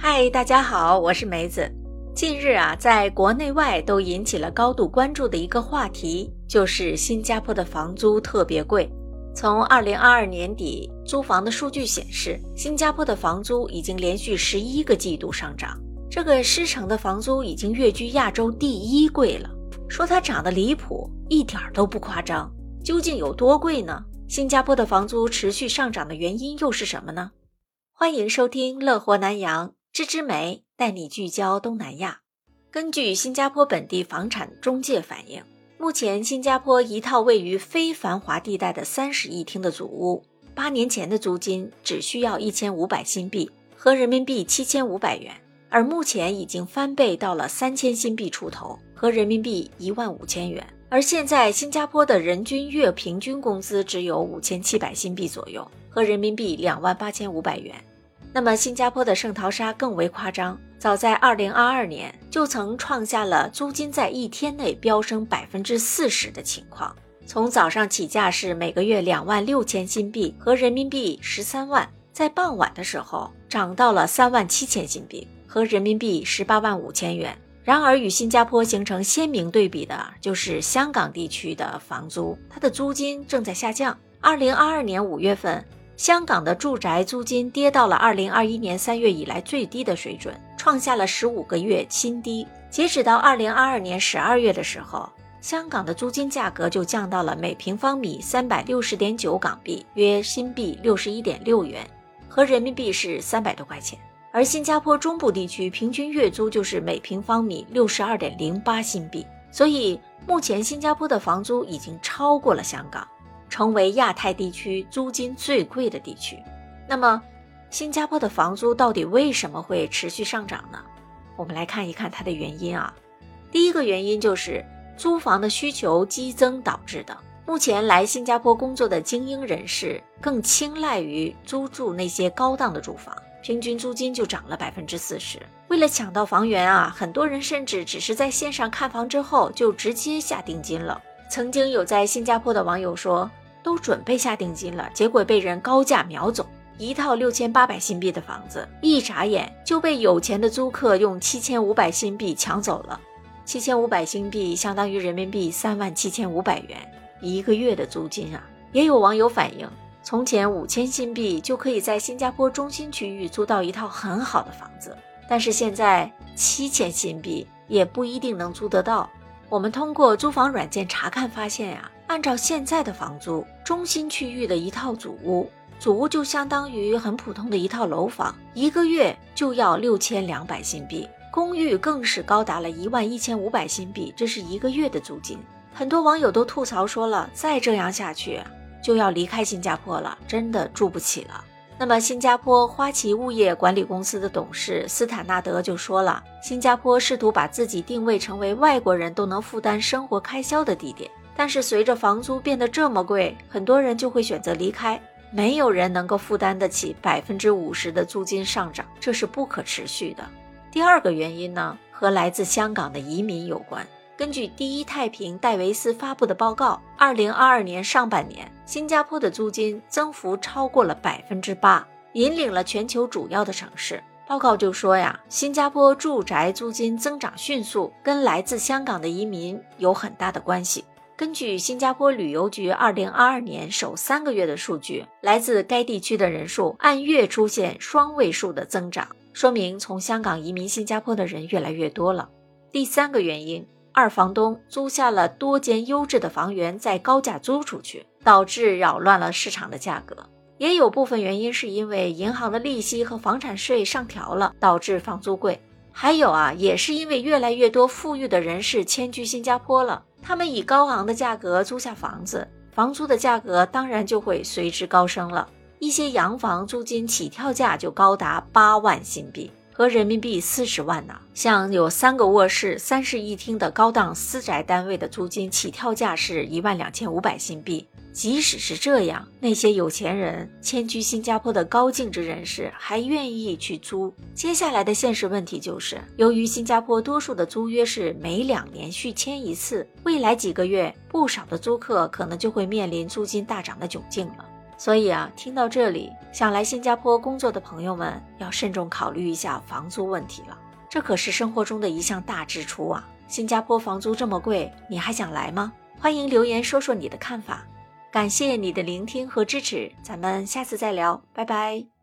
嗨，大家好，我是梅子。近日啊，在国内外都引起了高度关注的一个话题，就是新加坡的房租特别贵。从二零二二年底租房的数据显示，新加坡的房租已经连续十一个季度上涨，这个狮城的房租已经跃居亚洲第一贵了。说它涨得离谱，一点都不夸张。究竟有多贵呢？新加坡的房租持续上涨的原因又是什么呢？欢迎收听乐活南洋，芝芝梅带你聚焦东南亚。根据新加坡本地房产中介反映，目前新加坡一套位于非繁华地带的三室一厅的祖屋，八年前的租金只需要一千五百新币，合人民币七千五百元，而目前已经翻倍到了三千新币出头，合人民币一万五千元。而现在新加坡的人均月平均工资只有五千七百新币左右，合人民币两万八千五百元。那么，新加坡的圣淘沙更为夸张，早在2022年就曾创下了租金在一天内飙升百分之四十的情况。从早上起价是每个月两万六千新币和人民币十三万，在傍晚的时候涨到了三万七千新币和人民币十八万五千元。然而，与新加坡形成鲜明对比的就是香港地区的房租，它的租金正在下降。2022年5月份。香港的住宅租金跌到了二零二一年三月以来最低的水准，创下了十五个月新低。截止到二零二二年十二月的时候，香港的租金价格就降到了每平方米三百六十点九港币，约新币六十一点六元，和人民币是三百多块钱。而新加坡中部地区平均月租就是每平方米六十二点零八新币，所以目前新加坡的房租已经超过了香港。成为亚太地区租金最贵的地区。那么，新加坡的房租到底为什么会持续上涨呢？我们来看一看它的原因啊。第一个原因就是租房的需求激增导致的。目前来新加坡工作的精英人士更青睐于租住那些高档的住房，平均租金就涨了百分之四十。为了抢到房源啊，很多人甚至只是在线上看房之后就直接下定金了。曾经有在新加坡的网友说。都准备下定金了，结果被人高价秒走。一套六千八百新币的房子，一眨眼就被有钱的租客用七千五百新币抢走了。七千五百新币相当于人民币三万七千五百元一个月的租金啊！也有网友反映，从前五千新币就可以在新加坡中心区域租到一套很好的房子，但是现在七千新币也不一定能租得到。我们通过租房软件查看发现呀。按照现在的房租，中心区域的一套祖屋，祖屋就相当于很普通的一套楼房，一个月就要六千两百新币。公寓更是高达了一万一千五百新币，这是一个月的租金。很多网友都吐槽说了，再这样下去就要离开新加坡了，真的住不起了。那么，新加坡花旗物业管理公司的董事斯坦纳德就说了，新加坡试图把自己定位成为外国人都能负担生活开销的地点。但是随着房租变得这么贵，很多人就会选择离开。没有人能够负担得起百分之五十的租金上涨，这是不可持续的。第二个原因呢，和来自香港的移民有关。根据第一太平戴维斯发布的报告，二零二二年上半年，新加坡的租金增幅超过了百分之八，引领了全球主要的城市。报告就说呀，新加坡住宅租金增长迅速，跟来自香港的移民有很大的关系。根据新加坡旅游局二零二二年首三个月的数据，来自该地区的人数按月出现双位数的增长，说明从香港移民新加坡的人越来越多了。第三个原因，二房东租下了多间优质的房源，再高价租出去，导致扰乱了市场的价格。也有部分原因是因为银行的利息和房产税上调了，导致房租贵。还有啊，也是因为越来越多富裕的人士迁居新加坡了。他们以高昂的价格租下房子，房租的价格当然就会随之高升了。一些洋房租金起跳价就高达八万新币，和人民币四十万呢。像有三个卧室、三室一厅的高档私宅单位的租金起跳价是一万两千五百新币。即使是这样那些有钱人迁居新加坡的高净值人士还愿意去租。接下来的现实问题就是由于新加坡多数的租约是每两年续签一次未来几个月不少的租客可能就会面临租金大涨的窘境了。所以啊听到这里想来新加坡工作的朋友们要慎重考虑一下房租问题了。这可是生活中的一项大支出啊！新加坡房租这么贵你还想来吗？欢迎留言说说你的看法。感谢你的聆听和支持咱们下次再聊拜拜。